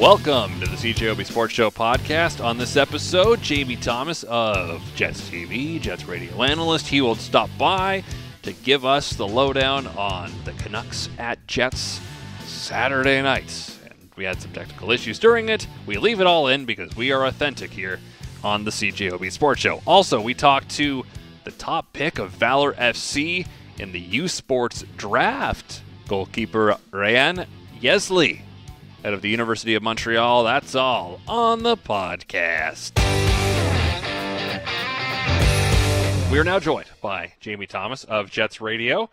Welcome to the CJOB Sports Show podcast. On this episode, Jamie Thomas of Jets TV, Jets radio analyst, he will stop by to give us the lowdown on the Canucks at Jets Saturday night. And we had some technical issues during it. We leave it all in because we are authentic here on the CJOB Sports Show. Also, we talked to the top pick of Valor FC in the U Sports draft, goalkeeper Ryan Yesli out of the University of Montreal. That's all on the podcast. We are now joined by Jamie Thomas of Jets Radio.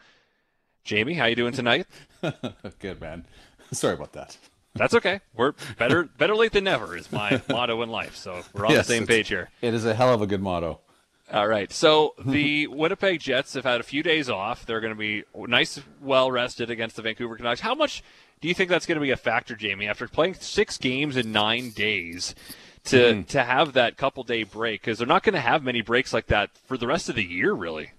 Jamie, how you doing tonight? Good man. Sorry about that. That's okay. We're better better late than never is my motto in life. So we're on Yes, the same page here. It is a hell of a good motto. All right. So the Winnipeg Jets have had a few days off. They're going to be nice, well rested against the Vancouver Canucks. How much do you think that's going to be a factor, Jamie, after playing six games in nine days? To, to have that couple day break because they're not going to have many breaks like that for the rest of the year, really.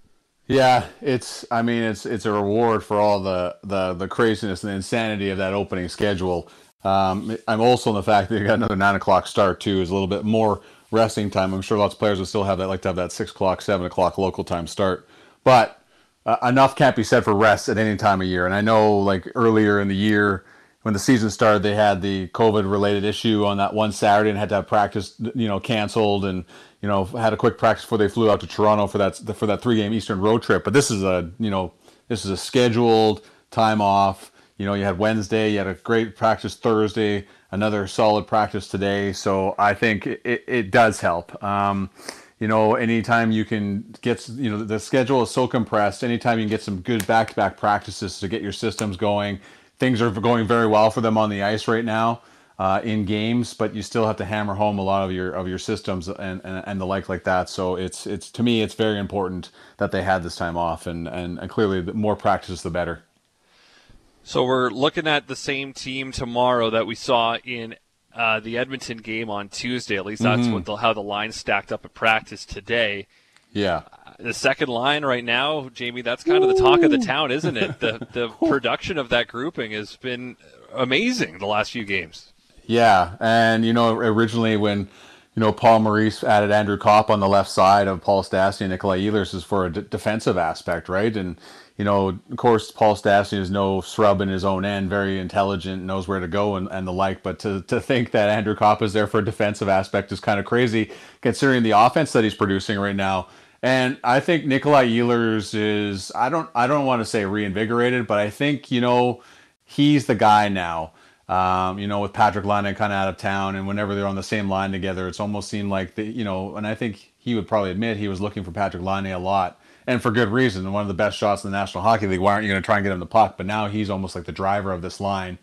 Yeah, it's. I mean, it's it's a reward for all the the the craziness and the insanity of that opening schedule. Um, I'm also in the fact that you got another nine o'clock start too. Is a little bit more resting time. I'm sure lots of players will still have that. Like to have that six o'clock, seven o'clock local time start. But uh, enough can't be said for rest at any time of year. And I know, like earlier in the year, when the season started, they had the COVID related issue on that one Saturday and had to have practice, you know, canceled and you know had a quick practice before they flew out to Toronto for that for that three game Eastern road trip. But this is a you know this is a scheduled time off. You know, you had Wednesday, you had a great practice Thursday, another solid practice today. So I think it, it does help. Um, you know, anytime you can get, you know, the schedule is so compressed. Anytime you can get some good back-to-back practices to get your systems going, things are going very well for them on the ice right now uh, in games. But you still have to hammer home a lot of your of your systems and, and, and the like like that. So it's it's to me it's very important that they had this time off, and and, and clearly the more practice the better. So we're looking at the same team tomorrow that we saw in uh, the Edmonton game on Tuesday. At least that's what the, how the line stacked up at practice today. Yeah. The second line right now, Jamie, that's kind of the talk of the town, isn't it? The the production of that grouping has been amazing the last few games. Yeah, and you know originally when you know Paul Maurice added Andrew Copp on the left side of Paul Stastny and Nikolai Ehlers is for a d- defensive aspect, right? And you know, of course, Paul Stastny is no shrub in his own end, very intelligent, knows where to go and, and the like. But to, to think that Andrew Copp is there for a defensive aspect is kind of crazy, considering the offense that he's producing right now. And I think Nikolai Ehlers is I don't I don't want to say reinvigorated, but I think you know he's the guy now. Um, you know, with Patrick Laine kind of out of town, and whenever they're on the same line together, it's almost seemed like the you know, and I think he would probably admit he was looking for Patrick Laine a lot, and for good reason. One of the best shots in the National Hockey League. Why aren't you going to try and get him the puck? But now he's almost like the driver of this line,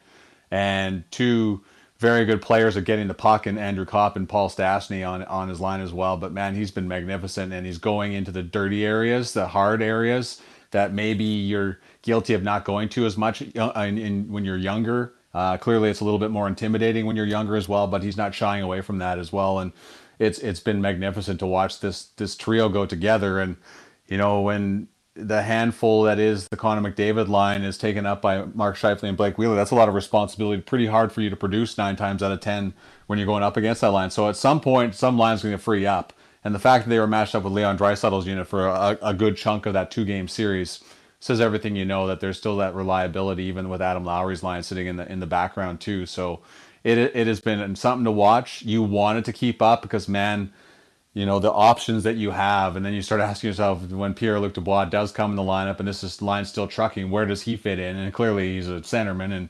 and two very good players are getting the puck, and Andrew Copp and Paul Stastny on on his line as well. But man, he's been magnificent, and he's going into the dirty areas, the hard areas that maybe you're guilty of not going to as much uh, in, in, when you're younger. Uh, clearly, it's a little bit more intimidating when you're younger as well, but he's not shying away from that as well. And it's it's been magnificent to watch this this trio go together. And you know when the handful that is the Connor McDavid line is taken up by Mark Scheifele and Blake Wheeler, that's a lot of responsibility. Pretty hard for you to produce nine times out of ten when you're going up against that line. So at some point, some line's going to free up. And the fact that they were matched up with Leon Draisaitl's unit for a, a good chunk of that two game series says everything you know that there's still that reliability even with Adam Lowry's line sitting in the in the background too. So it it has been something to watch. You wanted to keep up because man, you know the options that you have, and then you start asking yourself when Pierre Luc Dubois does come in the lineup and this is line still trucking, where does he fit in? And clearly he's a centerman and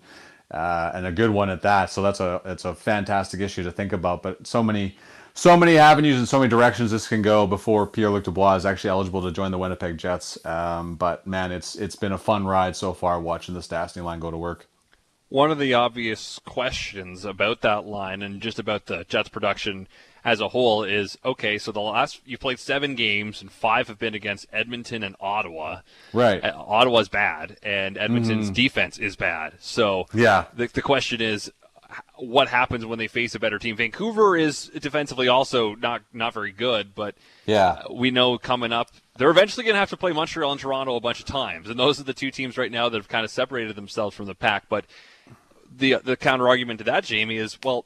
uh, and a good one at that. So that's a it's a fantastic issue to think about. But so many so many avenues and so many directions this can go before Pierre Luc Dubois is actually eligible to join the Winnipeg Jets. Um, but man, it's it's been a fun ride so far watching the Stastny line go to work. One of the obvious questions about that line and just about the Jets production as a whole is okay, so the last you played seven games and five have been against Edmonton and Ottawa. Right. Uh, Ottawa's bad and Edmonton's defense is bad. So Yeah. the, the question is what happens when they face a better team? Vancouver is defensively also not not very good, but Yeah. we know coming up they're eventually going to have to play Montreal and Toronto a bunch of times, and those are the two teams right now that have kind of separated themselves from the pack. But the the counter argument to that, Jamie, is well,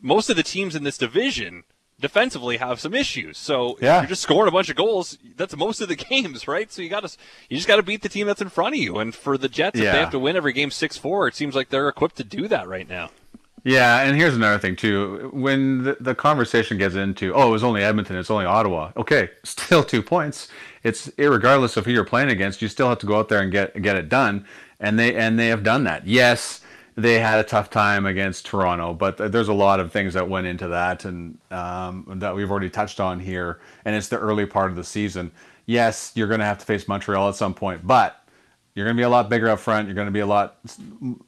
most of the teams in this division defensively have some issues. So yeah. you're just scoring a bunch of goals. That's most of the games, right? So you got to you just got to beat the team that's in front of you. And for the Jets, yeah. if they have to win every game six four, it seems like they're equipped to do that right now. Yeah, and here's another thing too. When the, the conversation gets into, oh, it was only Edmonton, it's only Ottawa. Okay, still two points. It's regardless of who you're playing against, you still have to go out there and get get it done. And they and they have done that. Yes, they had a tough time against Toronto, but there's a lot of things that went into that and um, that we've already touched on here. And it's the early part of the season. Yes, you're going to have to face Montreal at some point, but you're going to be a lot bigger up front. You're going to be a lot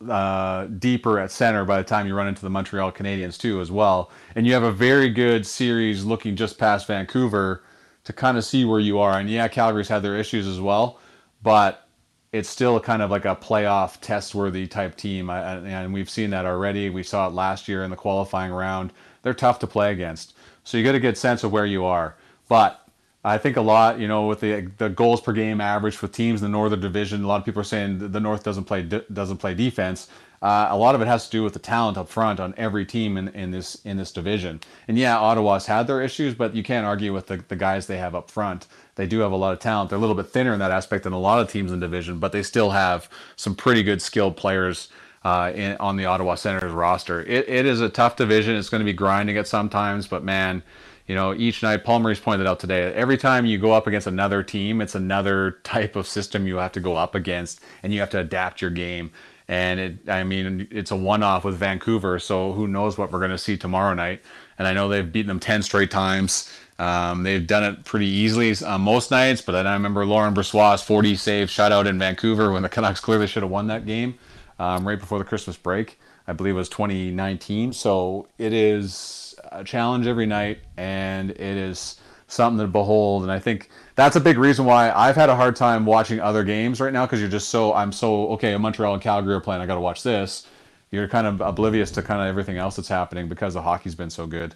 uh, deeper at center by the time you run into the Montreal Canadiens too, as well. And you have a very good series looking just past Vancouver to kind of see where you are. And yeah, Calgary's had their issues as well, but it's still kind of like a playoff test worthy type team. and we've seen that already. We saw it last year in the qualifying round. They're tough to play against. So you got to get a sense of where you are. But I think a lot, you know, with the the goals per game average with teams in the Northern Division, a lot of people are saying the North doesn't play doesn't play defense. Uh, a lot of it has to do with the talent up front on every team in, in this in this division. And yeah, Ottawa's had their issues, but you can't argue with the, the guys they have up front. They do have a lot of talent. They're a little bit thinner in that aspect than a lot of teams in division, but they still have some pretty good skilled players uh, in, on the Ottawa Senators roster. It, it is a tough division. It's going to be grinding at sometimes, but man, you know, each night, Paul Maurice pointed out today, every time you go up against another team, it's another type of system you have to go up against, and you have to adapt your game and it, I mean, it's a one-off with Vancouver, so who knows what we're going to see tomorrow night? And I know they've beaten them ten straight times. Um, they've done it pretty easily uh, most nights, but then I remember Laurent Brossoit's 40 save shutout in Vancouver when the Canucks clearly should have won that game um, right before the Christmas break. I believe it was 2019. So it is a challenge every night, and it is something to behold. And I think that's a big reason why I've had a hard time watching other games right now because you're just so I'm so okay. Montreal and Calgary are playing. I got to watch this. You're kind of oblivious to kind of everything else that's happening because the hockey's been so good.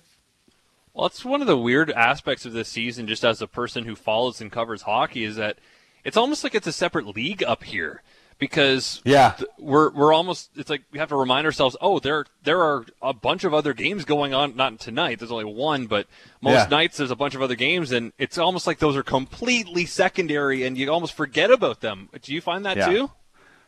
Well, it's one of the weird aspects of this season, just as a person who follows and covers hockey, is that it's almost like it's a separate league up here because yeah, th- we're we're almost it's like we have to remind ourselves, oh, there there are a bunch of other games going on. Not tonight, there's only one, but most yeah. nights there's a bunch of other games, and it's almost like those are completely secondary, and you almost forget about them. Do you find that yeah. too?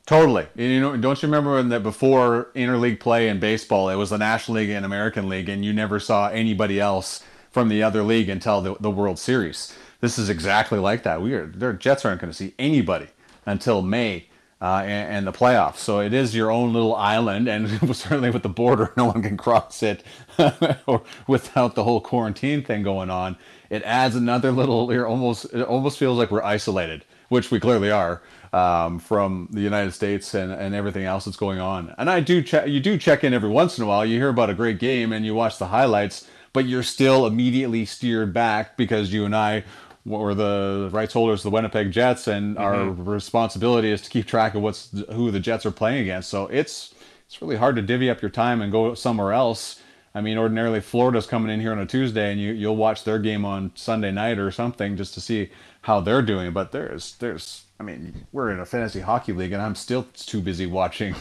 Totally. You know, don't you remember when that before interleague play in baseball, it was the National League and American League, and you never saw anybody else from the other league until the, the World Series. This is exactly like that. We are, their Jets aren't going to see anybody until May uh, and, and, the playoffs. So it is your own little island, and certainly with the border, no one can cross it, or without the whole quarantine thing going on. It adds another little. It almost it almost feels like we're isolated, which we clearly are um, from the United States and, and everything else that's going on. And I do check. You do check in every once in a while. You hear about a great game and you watch the highlights, but you're still immediately steered back because you and I we're the rights holders of the Winnipeg Jets, and mm-hmm. our responsibility is to keep track of what's who the Jets are playing against. So it's it's really hard to divvy up your time and go somewhere else. I mean, ordinarily Florida's coming in here on a Tuesday, and you you'll watch their game on Sunday night or something just to see how they're doing. But there's there's I mean, we're in a fantasy hockey league, and I'm still too busy watching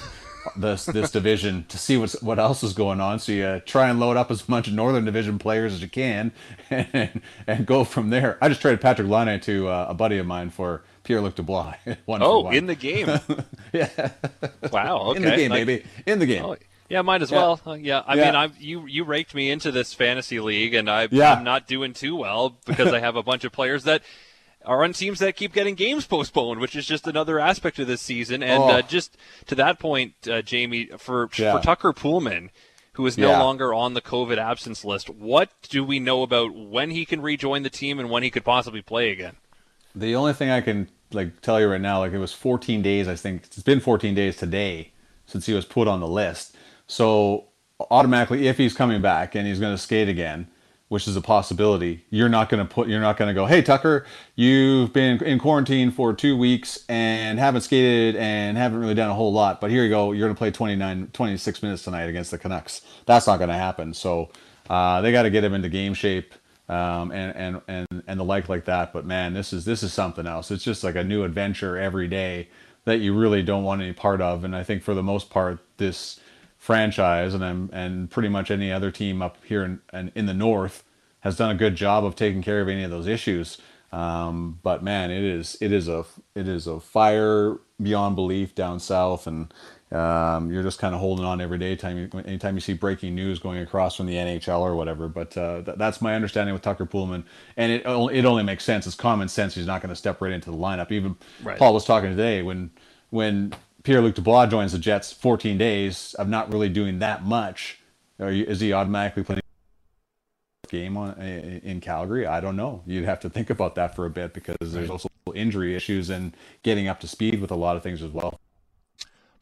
this this division to see what's what else is going on. So you try and load up as much Northern Division players as you can, and, and go from there. I just traded Patrick Laine to uh, a buddy of mine for Pierre Luc Dubois. one oh, in the game. yeah. Wow. Okay. In the game, like, baby. In the game. Oh, yeah, might as yeah. well. Uh, yeah, I yeah. mean, I you you raked me into this fantasy league, and I, yeah. I'm not doing too well because I have a bunch of players that are on teams that keep getting games postponed, which is just another aspect of this season. And oh. uh, just to that point, uh, Jamie, for yeah. for Tucker Poolman, who is no yeah. longer on the COVID absence list, what do we know about when he can rejoin the team and when he could possibly play again? The only thing I can like tell you right now, like it was 14 days. I think it's been 14 days today since he was put on the list. So automatically, if he's coming back and he's going to skate again which is a possibility. You're not going to put you're not going to go, "Hey Tucker, you've been in quarantine for 2 weeks and haven't skated and haven't really done a whole lot, but here you go, you're going to play 29 26 minutes tonight against the Canucks." That's not going to happen. So, uh, they got to get him into game shape um, and, and and and the like like that. But man, this is this is something else. It's just like a new adventure every day that you really don't want any part of. And I think for the most part, this franchise, and and pretty much any other team up here in, in, in the north has done a good job of taking care of any of those issues. Um, but man, it is it is a it is a fire beyond belief down south, and um, you're just kind of holding on every day. Time you, anytime you see breaking news going across from the NHL or whatever. But uh, th- that's my understanding with Tucker Poolman, and it it only makes sense. It's common sense. He's not going to step right into the lineup. Even right. Paul was talking today when when Pierre Luc Dubois joins the Jets, 14 days of not really doing that much. You, is he automatically playing? game on in Calgary? I don't know. You'd have to think about that for a bit because there's also injury issues and getting up to speed with a lot of things as well.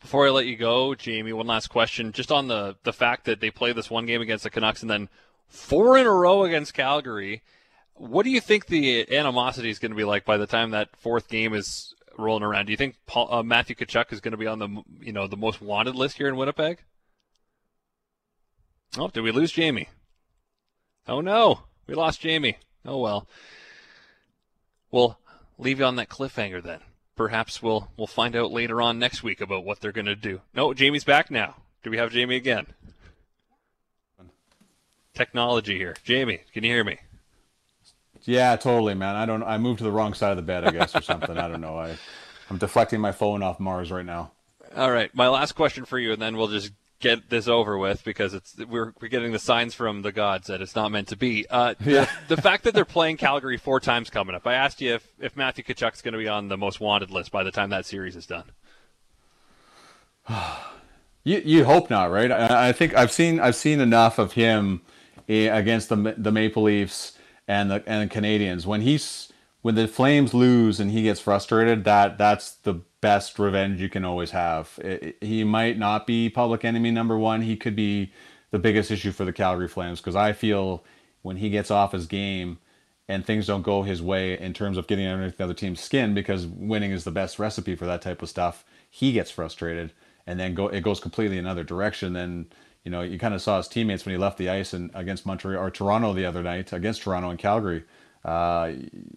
Before I let you go, Jamie, one last question, just on the the fact that they play this one game against the Canucks and then four in a row against Calgary. What do you think the animosity is going to be like by the time that fourth game is rolling around? Do you think Paul, uh, Matthew Tkachuk is going to be on the you know the most wanted list here in Winnipeg? Oh, did we lose Jamie? Oh no, we lost Jamie. Oh well. We'll leave you on that cliffhanger then perhaps we'll we'll find out later on next week about what they're going to do. No, Jamie's back now. Do we have Jamie again? Technology here, Jamie. Can you hear me? Yeah, totally, man. I don't. I moved to the wrong side of the bed, I guess, or something. I don't know. I, I'm deflecting my phone off Mars right now. All right, my last question for you, and then we'll just get this over with because it's we're, we're getting the signs from the gods that it's not meant to be. Uh, yeah. the, the, fact that they're playing Calgary four times coming up. I asked you if, if Matthew Tkachuk's going to be on the most wanted list by the time that series is done. you you hope not, right? I, I, think I've seen I've seen enough of him against the the Maple Leafs and the and the Canadiens when he's when the Flames lose and he gets frustrated. That that's the best revenge you can always have. It, he might not be public enemy number one. He could be the biggest issue for the Calgary Flames because I feel when he gets off his game and things don't go his way in terms of getting underneath the other team's skin because winning is the best recipe for that type of stuff, he gets frustrated and then go it goes completely another direction. Then you know you kind of saw his teammates when he left the ice and against Montreal or Toronto the other night against Toronto and Calgary uh,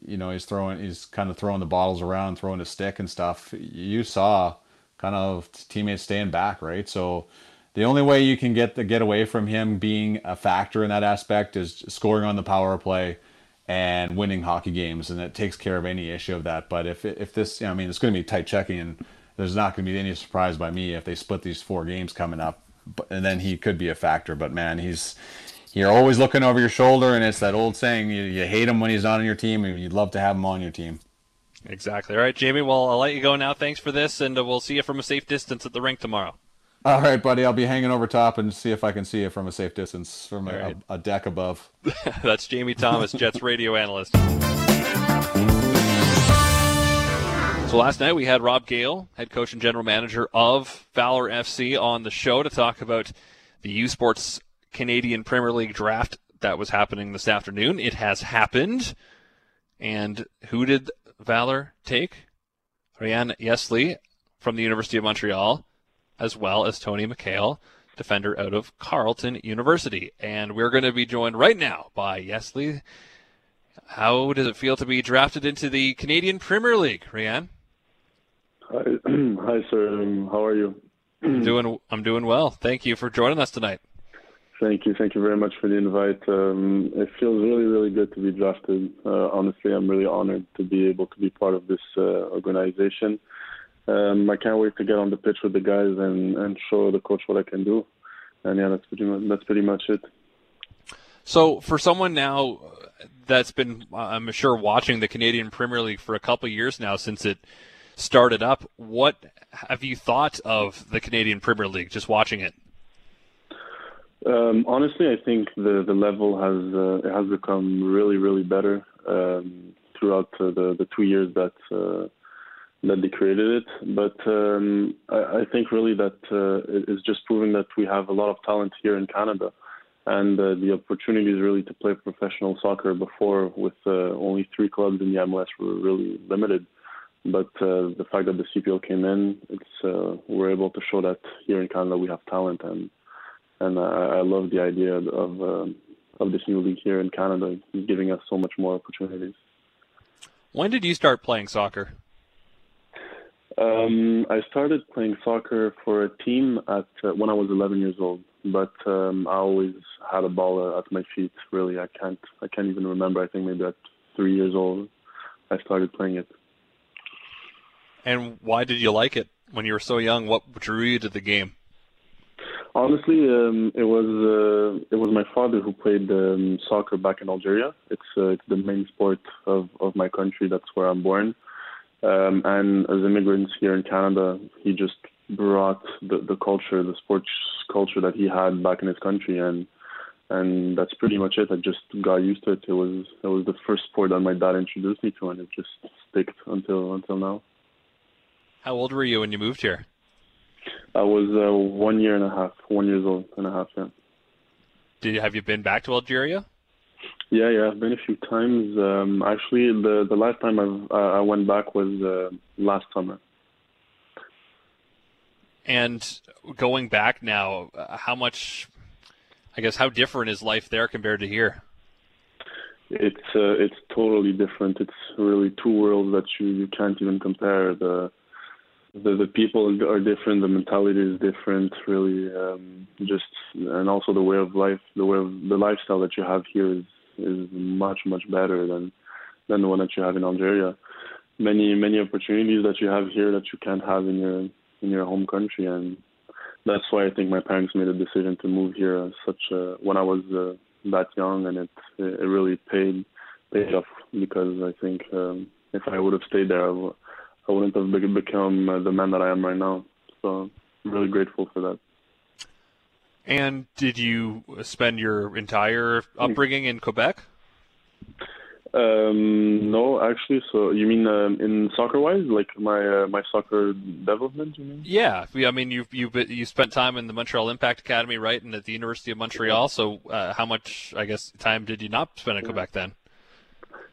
you know, he's throwing, he's kind of throwing the bottles around, throwing a stick and stuff. You saw kind of teammates staying back, right? So the only way you can get the get away from him being a factor in that aspect is scoring on the power play and winning hockey games, and it takes care of any issue of that. But if if this, you know, I mean, it's going to be tight checking, and there's not going to be any surprise by me if they split these four games coming up. But, and then he could be a factor. But man, he's you're always looking over your shoulder, and it's that old saying: you, you hate him when he's not on your team, and you'd love to have him on your team. Exactly. All right, Jamie. Well, I'll let you go now. Thanks for this, and uh, we'll see you from a safe distance at the rink tomorrow. All right, buddy. I'll be hanging over top and see if I can see you from a safe distance from a, right. a, a deck above. That's Jamie Thomas, Jets radio analyst. So last night we had Rob Gale, head coach and general manager of Valor FC, on the show to talk about the U Sports Canadian Premier League draft that was happening this afternoon. It has happened. And who did Valor take? Ryan Yesli from the University of Montreal, as well as Tony McHale, defender out of Carleton University. And we're going to be joined right now by Yesli. How does it feel to be drafted into the Canadian Premier League, Ryan? Hi, hi, sir. Um, how are you? I'm doing. I'm doing well. Thank you for joining us tonight. Thank you. Thank you very much for the invite. Um, it feels really, really good to be drafted. Uh, honestly, I'm really honored to be able to be part of this uh, organization. Um, I can't wait to get on the pitch with the guys and, and show the coach what I can do. And yeah, that's pretty much, that's pretty much it. So, for someone now that's been, I'm sure, watching the Canadian Premier League for a couple years now since it started up, what have you thought of the Canadian Premier League just watching it? Um, honestly, I think the the level has uh, has become really really better um, throughout uh, the the two years that uh, that they created it. But um, I, I think really that uh, it is just proving that we have a lot of talent here in Canada, and uh, the opportunities really to play professional soccer before with uh, only three clubs in the MLS were really limited. But uh, the fact that the CPL came in, it's uh, we're able to show that here in Canada we have talent and and I, I love the idea of um, of this new league here in Canada. It's giving us so much more opportunities. When did you start playing soccer? Um, I started playing soccer for a team at uh, when I was 11 years old, but um, I always had a ball at my feet. Really, I can't I can't even remember. I think maybe at three years old, I started playing it. And why did you like it when you were so young? What drew you to the game? Honestly, um, it was uh, it was my father who played um, soccer back in Algeria. It's uh, the main sport of of my country. That's where I'm born. Um, and as immigrants here in Canada, he just brought the the culture, the sports culture that he had back in his country, and and that's pretty much it. I just got used to it. It was it was the first sport that my dad introduced me to, and it just stuck until until now. How old were you when you moved here? I was uh, one year and a half, one years old and a half. Yeah. Did you, have you been back to Algeria? Yeah, yeah, I've been a few times. Um, actually, the the last time I've, uh, I went back was uh, last summer. And going back now, how much? I guess how different is life there compared to here? It's uh, it's totally different. It's really two worlds that you, you can't even compare. The the the people are different, the mentality is different, really. Um, just and also the way of life, the way of the lifestyle that you have here is is much much better than than the one that you have in Algeria. Many many opportunities that you have here that you can't have in your in your home country, and that's why I think my parents made a decision to move here. Such a, when I was uh, that young, and it it really paid paid off because I think um, if I would have stayed there. I w- I wouldn't have become uh, the man that I am right now. So I'm really grateful for that. And did you spend your entire upbringing in Quebec? Um, no, actually. So you mean um, in soccer wise, like my uh, my soccer development? You mean? Yeah, I mean you you you spent time in the Montreal Impact Academy, right, and at the University of Montreal. So uh, how much, I guess, time did you not spend in Quebec then?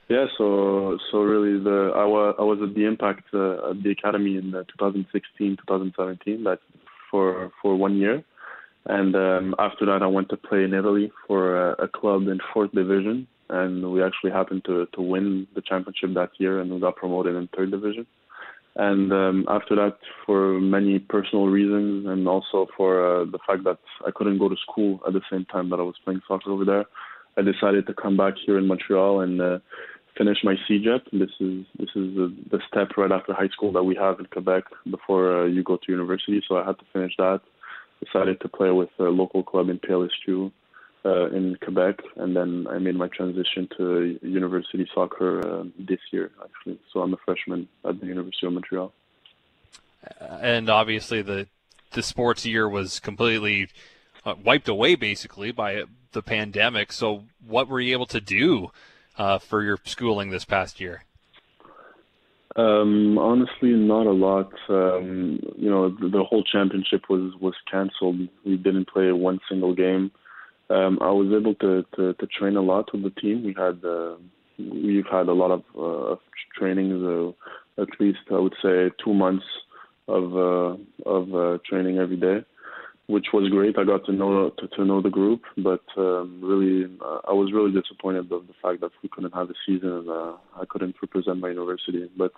Yeah, so so really the I was I was at the Impact uh, at the academy in 2016 2017 that for for one year, and um, after that I went to play in Italy for a, a club in fourth division, and we actually happened to to win the championship that year, and we got promoted in third division. And um, after that, for many personal reasons, and also for uh, the fact that I couldn't go to school at the same time that I was playing soccer over there, I decided to come back here in Montreal and uh, finish my CEGEP. This is this is the, the step right after high school that we have in Quebec before uh, you go to university. So I had to finish that. Decided to play with a local club in PLSQ uh, in Quebec, and then I made my transition to university soccer uh, this year actually. So I'm a freshman at the University of Montreal. And obviously the the sports year was completely uh, wiped away basically by the pandemic. So what were you able to do? Uh, for your schooling this past year? Um, honestly, not a lot. Um, you know, the, the, whole championship was was canceled. We didn't play one single game. Um, I was able to, to, to train a lot with the team. We had uh, we've had a lot of uh, trainings, uh, at least I would say two months of uh, of uh, training every day which was great. I got to know to, to know the group, but um, really, uh, I was really disappointed of the fact that we couldn't have a season and uh, I couldn't represent my university. But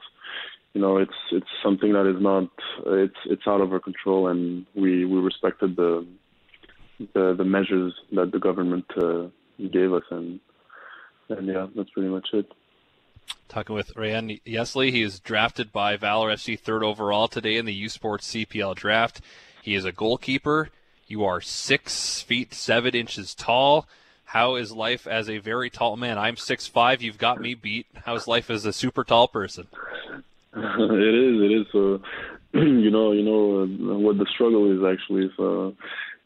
you know, it's it's something that is not it's it's out of our control, and we we respected the the, the measures that the government uh, gave us, and and yeah, that's pretty much it. Talking with Ryan Yesli, he is drafted by Valor FC third overall today in the U Sports CPL draft. He is a goalkeeper. You are six feet seven inches tall. How is life as a very tall man? I'm six five. You've got me beat. How's life as a super tall person? it is. It is. So, you know, you know uh, what the struggle is actually. So,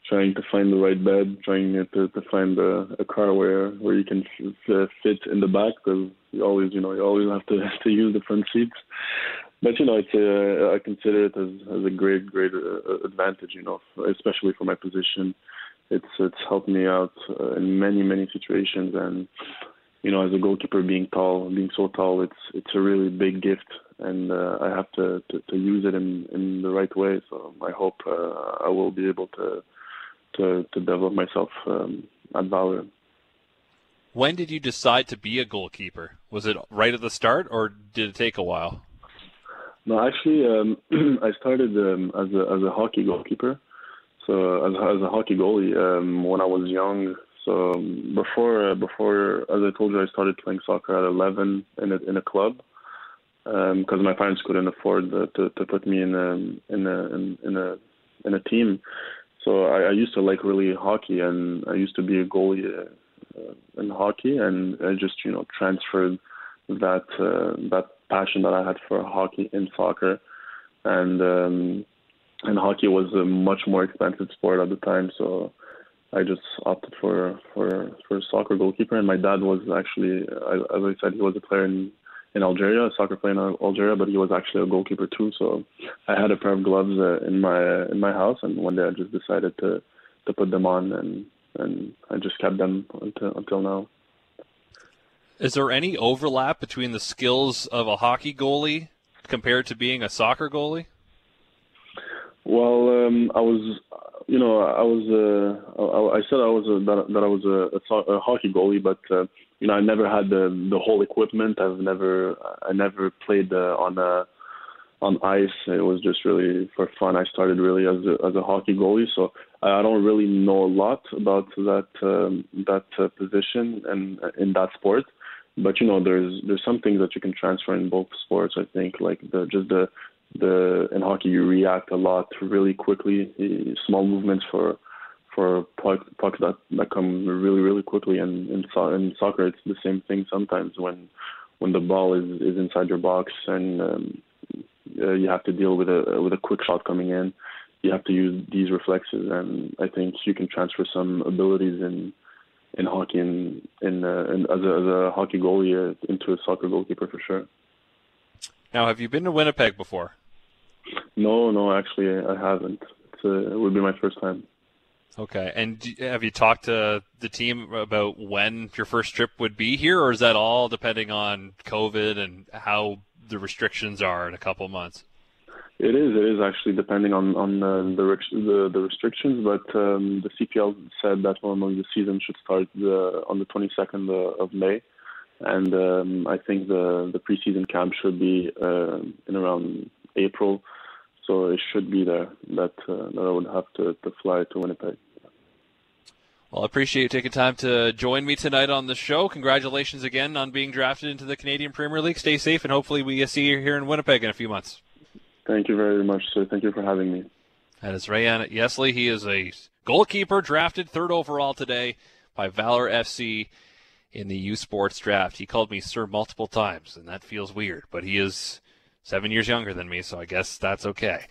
trying to find the right bed, trying to to find a, a car where where you can f- fit in the back because you always, you know, you always have to to use the front seats but you know, it's a, I consider it as, as a great, great uh, advantage. You know, especially for my position, it's it's helped me out uh, in many, many situations. And you know, as a goalkeeper, being tall, being so tall, it's it's a really big gift, and uh, I have to, to to use it in in the right way. So I hope uh, I will be able to to to develop myself um, at Valor. When did you decide to be a goalkeeper? Was it right at the start, or did it take a while? No, actually, um, I started um, as a as a hockey goalkeeper. So as as a hockey goalie um, when I was young. So um, before uh, before as I told you, I started playing soccer at 11 in a in a club because um, my parents couldn't afford the, to to put me in a in a in, in a in a team. So I, I used to like really hockey, and I used to be a goalie uh, in hockey, and I just you know transferred that uh, that passion that I had for hockey and soccer, and um, and hockey was a much more expensive sport at the time, so I just opted for for for soccer goalkeeper. And my dad was actually, as I said, he was a player in in Algeria, a soccer player in Algeria, but he was actually a goalkeeper too. So I had a pair of gloves uh, in my in my house, and one day I just decided to to put them on, and and I just kept them until until now. Is there any overlap between the skills of a hockey goalie compared to being a soccer goalie? Well, um, I was, you know, I was, uh, I, I said I was a, that, that I was a, a, a hockey goalie, but uh, you know, I never had the the whole equipment. I've never, I never played uh, on a on ice. It was just really for fun. I started really as a as a hockey goalie, so I don't really know a lot about that um, that uh, position and in that sport. But you know, there's there's some things that you can transfer in both sports. I think like the just the the in hockey you react a lot really quickly. Small movements for for pucks, pucks that that come really really quickly. And in, so, in soccer, it's the same thing sometimes when when the ball is is inside your box and um, uh, you have to deal with a with a quick shot coming in. You have to use these reflexes, and I think you can transfer some abilities in in hockey and in, uh, in as a as a hockey goalie into a soccer goalkeeper for sure. Now, have you been to Winnipeg before? No, no, actually, I haven't. Uh, it would be my first time. Okay, and have you talked to the team about when your first trip would be here, or is that all depending on COVID and how the restrictions are in a couple months? It is. It is actually depending on on uh, the, the, the restrictions, but um, the CPL said that normally the season should start the, on the 22nd of May, and um, I think the the preseason camp should be uh, in around April, so it should be there that uh, that I would have to, to fly to Winnipeg. Well, I appreciate you taking time to join me tonight on the show. Congratulations again on being drafted into the Canadian Premier League. Stay safe, and hopefully we see you here in Winnipeg in a few months. Thank you very much, sir. Thank you for having me. That is Rayan Yesli. He is a goalkeeper drafted third overall today by Valor FC in the U Sports draft. He called me sir multiple times, and that feels weird, but he is seven years younger than me, so I guess that's okay.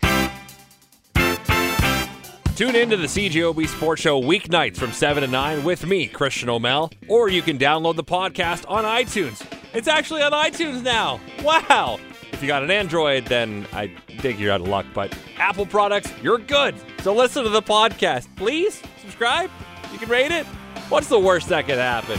Tune in to the CJOB Sports Show weeknights from 7 to 9 with me, Christian O'Mel, or you can download the podcast on iTunes. It's actually on iTunes now. Wow! If you got an Android, then I think you're out of luck, but Apple products, you're good. So listen to the podcast. Please subscribe. You can rate it. What's the worst that could happen?